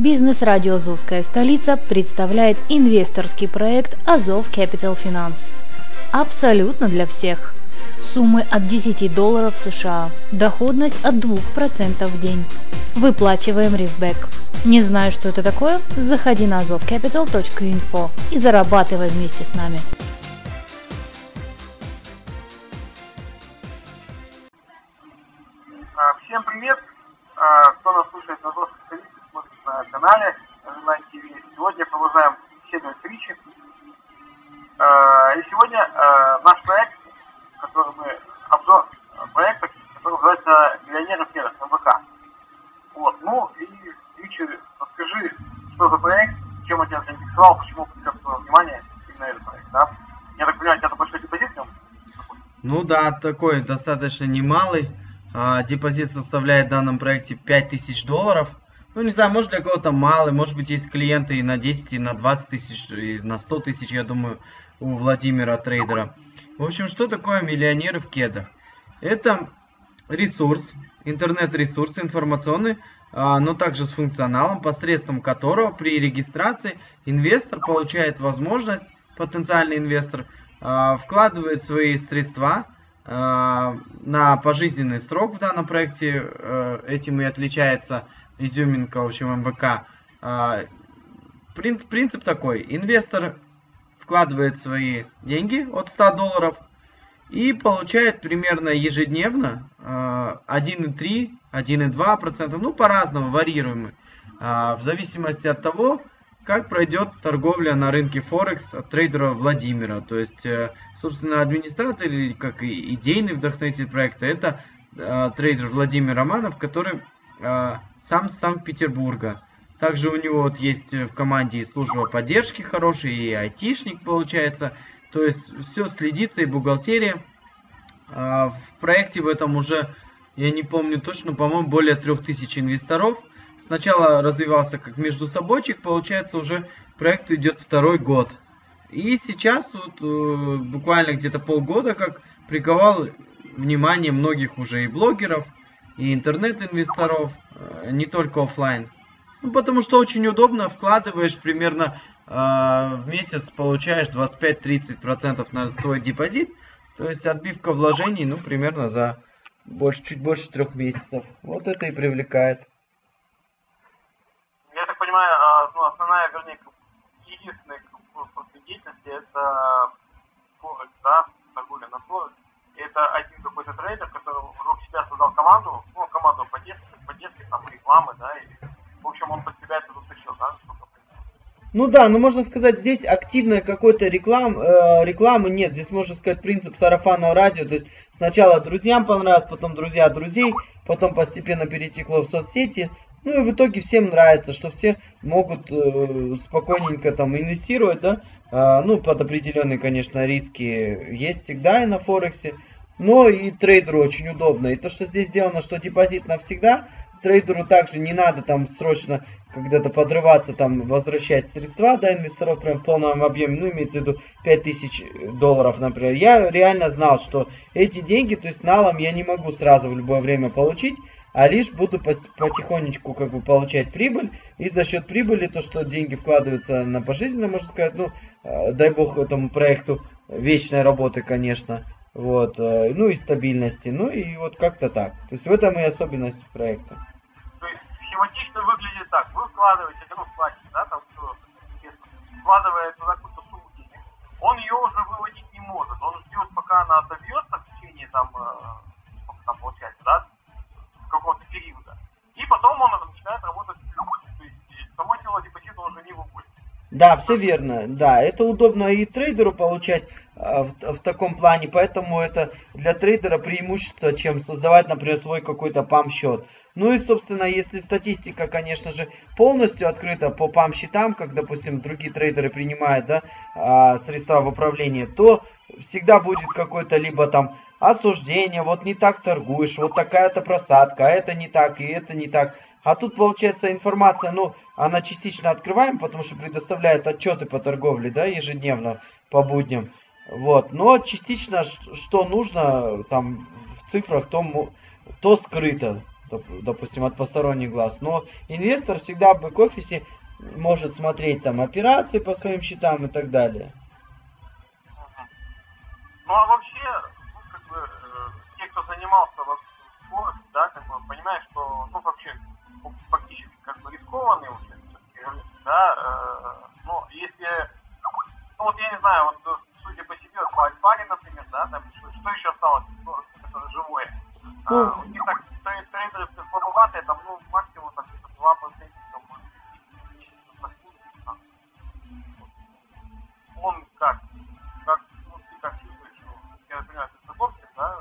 Бизнес-радио «Азовская столица» представляет инвесторский проект «Азов Capital Finance». Абсолютно для всех. Суммы от 10 долларов США. Доходность от 2% в день. Выплачиваем рифбэк. Не знаешь, что это такое? Заходи на azovcapital.info и зарабатывай вместе с нами. А, всем привет! А, кто нас слушает на Азовской столице, канале Online TV. Сегодня продолжаем беседовать с Ричи. А, и сегодня наш проект, который мы, обзор проекта, который называется «Миллионеры в Кедах» МВК. Вот, ну и Ричи, расскажи, что за проект, чем он тебя заинтересовал, почему твое внимание именно этот проект, да? Я так понимаю, у тебя большой депозит в? Ну да, такой достаточно немалый. А, депозит составляет в данном проекте 5000 долларов. Ну, не знаю, может для кого-то малый, может быть есть клиенты и на 10, и на 20 тысяч, и на 100 тысяч, я думаю, у Владимира трейдера. В общем, что такое миллионеры в кедах? Это ресурс, интернет-ресурс информационный, а, но также с функционалом, посредством которого при регистрации инвестор получает возможность, потенциальный инвестор, а, вкладывает свои средства Э, на пожизненный срок в данном проекте. Э, этим и отличается изюминка, в общем, МВК. Э, принцип такой. Инвестор вкладывает свои деньги от 100 долларов и получает примерно ежедневно 1,3, 1,2%, ну по-разному, варьируемый, в зависимости от того, как пройдет торговля на рынке Форекс от трейдера Владимира. То есть, э, собственно, администратор или как и идейный вдохновитель проекта, это э, трейдер Владимир Романов, который сам с Санкт-Петербурга. Также у него вот есть в команде и служба поддержки хороший, и айтишник получается. То есть все следится, и бухгалтерия. В проекте в этом уже, я не помню точно, по-моему, более 3000 инвесторов – сначала развивался как между собойчик, получается уже проект идет второй год. И сейчас вот э, буквально где-то полгода как приковал внимание многих уже и блогеров, и интернет-инвесторов, э, не только офлайн. Ну, потому что очень удобно, вкладываешь примерно э, в месяц получаешь 25-30% на свой депозит. То есть отбивка вложений, ну, примерно за больше, чуть больше трех месяцев. Вот это и привлекает понимаю, а, ну, основная, вернее, единственная деятельности это Форекс, да. Это один какой-то трейдер, который вокруг себя создал команду, ну, команду поддержки, поддержки, там, рекламы, да, и, в общем, он под себя это затащил, да, ну да, ну можно сказать, здесь активной какой-то реклам, э, рекламы нет. Здесь можно сказать принцип сарафанного радио. То есть сначала друзьям понравилось, потом друзья друзей, потом постепенно перетекло в соцсети. Ну и в итоге всем нравится, что все могут э, спокойненько там инвестировать, да, э, ну под определенные, конечно, риски есть всегда и на Форексе, но и трейдеру очень удобно. И то, что здесь сделано, что депозит навсегда, трейдеру также не надо там срочно когда-то подрываться, там возвращать средства, да, инвесторов прям в полном объеме, ну, имеется в виду 5000 долларов, например. Я реально знал, что эти деньги, то есть налом я не могу сразу в любое время получить, а лишь буду потихонечку как бы получать прибыль. И за счет прибыли, то, что деньги вкладываются на пожизненно, можно сказать, ну, э, дай бог этому проекту вечной работы, конечно, вот, э, ну и стабильности, ну и вот как-то так. То есть в этом и особенность проекта. То есть схематично выглядит так, вы вкладываете, ну, платите, да, там, что, вкладывая туда какую-то сумму денег, он ее уже выводить не может, он ждет, пока она отобьется в течение, там, э, сколько там получается, да, какого-то периода. И потом он начинает работать с прибылью. То есть само тело депозита уже не выводит. Да, все верно. Да, это удобно и трейдеру получать в, в таком плане, поэтому это для трейдера преимущество, чем создавать, например, свой какой-то пам-счет. Ну и, собственно, если статистика, конечно же, полностью открыта по пам-счетам, как, допустим, другие трейдеры принимают да, а, средства в управление, то всегда будет какой-то либо там осуждение, вот не так торгуешь, вот такая-то просадка, а это не так, и это не так. А тут, получается, информация, ну, она частично открываем, потому что предоставляет отчеты по торговле, да, ежедневно, по будням. Вот, но частично, что нужно, там, в цифрах, то, то скрыто, допустим, от посторонних глаз. Но инвестор всегда в бэк-офисе может смотреть там операции по своим счетам и так далее. Ну а вообще, ну, как бы, э, те, кто занимался Форекс, да, как бы понимаешь, что ну вообще фактически как бы рискованный уже, да, э, ну если, ну вот я не знаю, вот как, как, ну, ты как чувствуешь, я понимаю, ты знакомься, да,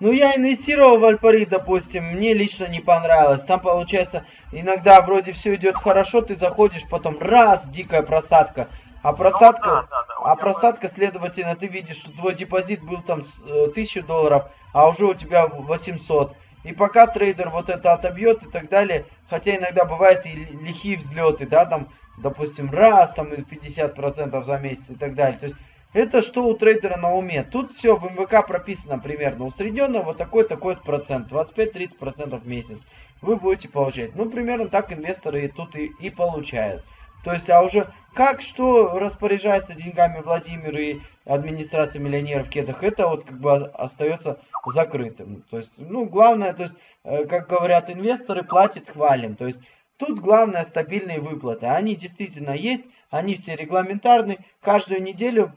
ну, я инвестировал в Альпари, допустим, мне лично не понравилось. Там, получается, иногда вроде все идет хорошо, ты заходишь, потом раз, дикая просадка. А просадка, ну, да, да, да, а просадка, следовательно, ты видишь, что твой депозит был там 1000 э, долларов, а уже у тебя 800. И пока трейдер вот это отобьет и так далее, хотя иногда бывают и лихие взлеты, да, там, допустим, раз, там, из 50% за месяц и так далее. То есть, это что у трейдера на уме. Тут все в МВК прописано примерно. Усредненно вот такой такой процент, 25-30% в месяц вы будете получать. Ну, примерно так инвесторы и тут и, и получают. То есть, а уже как, что распоряжается деньгами Владимир и администрация миллионеров кедах, это вот как бы остается закрытым. То есть, ну, главное, то есть, э, как говорят инвесторы, платит хвалим. То есть, тут главное стабильные выплаты. Они действительно есть, они все регламентарны. Каждую неделю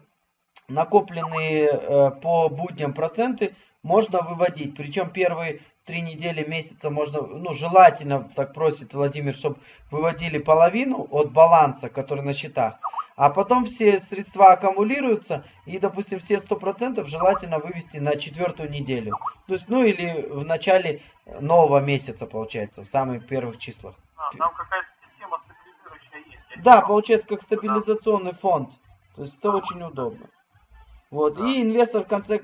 накопленные э, по будням проценты можно выводить. Причем первые три недели месяца можно, ну, желательно, так просит Владимир, чтобы выводили половину от баланса, который на счетах. А потом все средства аккумулируются, и, допустим, все 100% желательно вывести на четвертую неделю. То есть, ну, или в начале нового месяца, получается, в самых первых числах. А, там какая-то система стабилизирующая есть. Да, получается, как стабилизационный фонд. То есть, это очень удобно. Вот. И инвестор в конце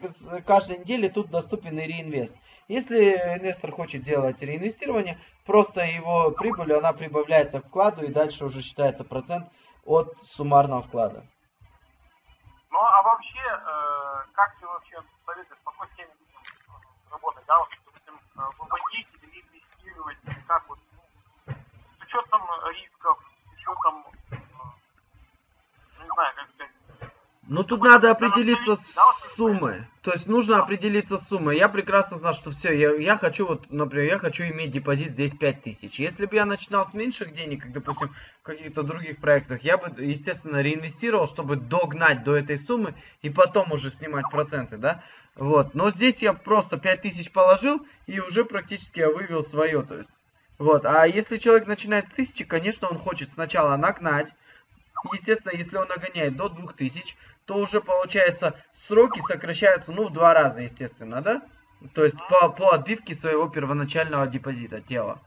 каждой недели тут доступен и реинвест. Если инвестор хочет делать реинвестирование, просто его прибыль, она прибавляется к вкладу и дальше уже считается процент от суммарного вклада. Ну а вообще, э, как ты вообще советуешь, по какой схеме работать, да, вот, допустим, э, выводить или инвестировать, как вот, ну, с учетом рисков, с учетом, э, не знаю, как сказать, ну тут надо определиться с суммой. То есть нужно определиться с суммой. Я прекрасно знал, что все, я, я хочу, вот, например, я хочу иметь депозит здесь 5000. Если бы я начинал с меньших денег, как, допустим, в каких-то других проектах, я бы, естественно, реинвестировал, чтобы догнать до этой суммы и потом уже снимать проценты, да. Вот. Но здесь я просто 5000 положил и уже практически я вывел свое, то есть. Вот. А если человек начинает с 1000, конечно, он хочет сначала нагнать. Естественно, если он нагоняет до 2000, то уже получается сроки сокращаются, ну, в два раза, естественно, да? То есть по, по отбивке своего первоначального депозита тела.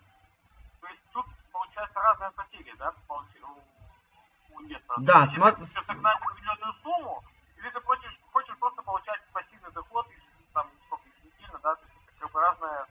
То есть тут получается разные потери, да, у, у инвестора? Да, смотри. Ты согнать определенную сумму, или ты хочешь, хочешь просто получать пассивный доход, там, сколько, еженедельно, да, то есть это как бы разная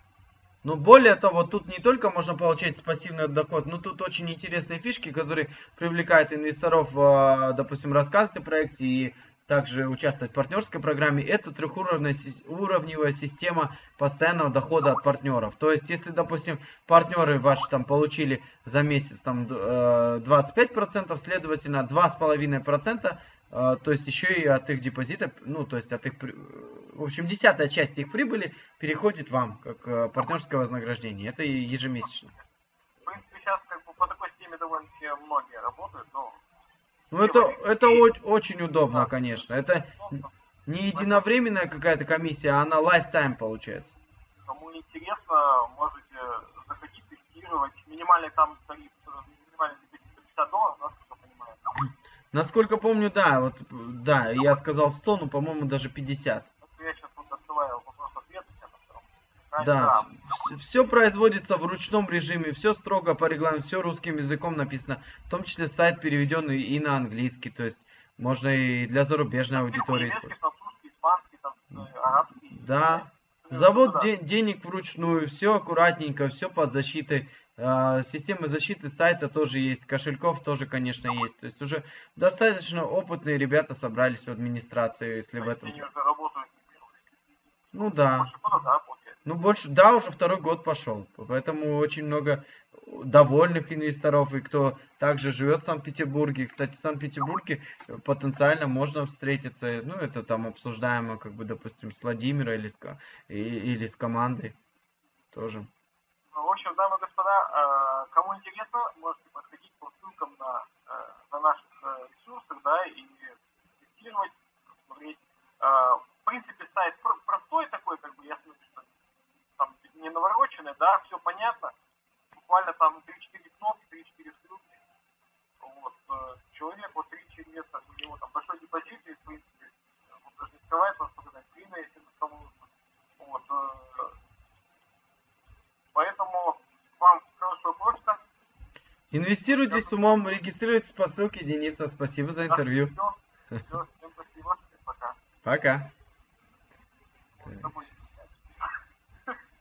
ну, более того, тут не только можно получать пассивный доход, но тут очень интересные фишки, которые привлекают инвесторов, а, допустим, рассказывать о проекте и также участвовать в партнерской программе. Это трехуровневая система постоянного дохода от партнеров. То есть, если, допустим, партнеры ваши там получили за месяц там 25%, э, следовательно, 2,5% а, то есть еще и от их депозита, ну, то есть от их, в общем, десятая часть их прибыли переходит вам, как э, партнерское вознаграждение. Это ежемесячно. В принципе, сейчас как бы по такой системе довольно-таки многие работают, но... Ну, это, это очень удобно, конечно. Это не единовременная какая-то комиссия, а она lifetime получается. Кому интересно, можете заходить, тестировать. Минимальный там тариф, минимальный 50 долларов, насколько помню, да, вот, да, я сказал 100, но, по-моему, даже 50. Это я сейчас вот открываю вопрос-ответ. Да, все производится в ручном режиме, все строго по регламенту, все русским языком написано, в том числе сайт переведенный и на английский, то есть можно и для зарубежной аудитории использовать. Да, завод де денег вручную, все аккуратненько, все под защитой. А, системы защиты сайта тоже есть, кошельков тоже, конечно, есть. То есть уже достаточно опытные ребята собрались в администрации, если в этом... Ну да. Ну больше, да, уже второй год пошел. Поэтому очень много довольных инвесторов и кто также живет в Санкт-Петербурге. Кстати, в Санкт-Петербурге потенциально можно встретиться, ну это там обсуждаемо, как бы, допустим, с Владимиром или с, или с командой тоже. Ну, в общем, дамы и господа, э, кому интересно, можете подходить по ссылкам на, э, на наших э, ресурсах, да, и тестировать, смотреть. В принципе, сайт простой такой, как бы, я смотрю, что там не навороченный, да, все понятно. Буквально там 3-4 кнопки, 3-4 ссылки. Вот. Человек, вот 3 инвестор, у него там большой депозит, и, в принципе, он даже не скрывает, просто сказать, длинно, если на кому Вот. Поэтому вам хорошего почта. Инвестируйте с умом, регистрируйтесь по ссылке Дениса. Спасибо за интервью. Все, все, всем спасибо. Пока. Пока.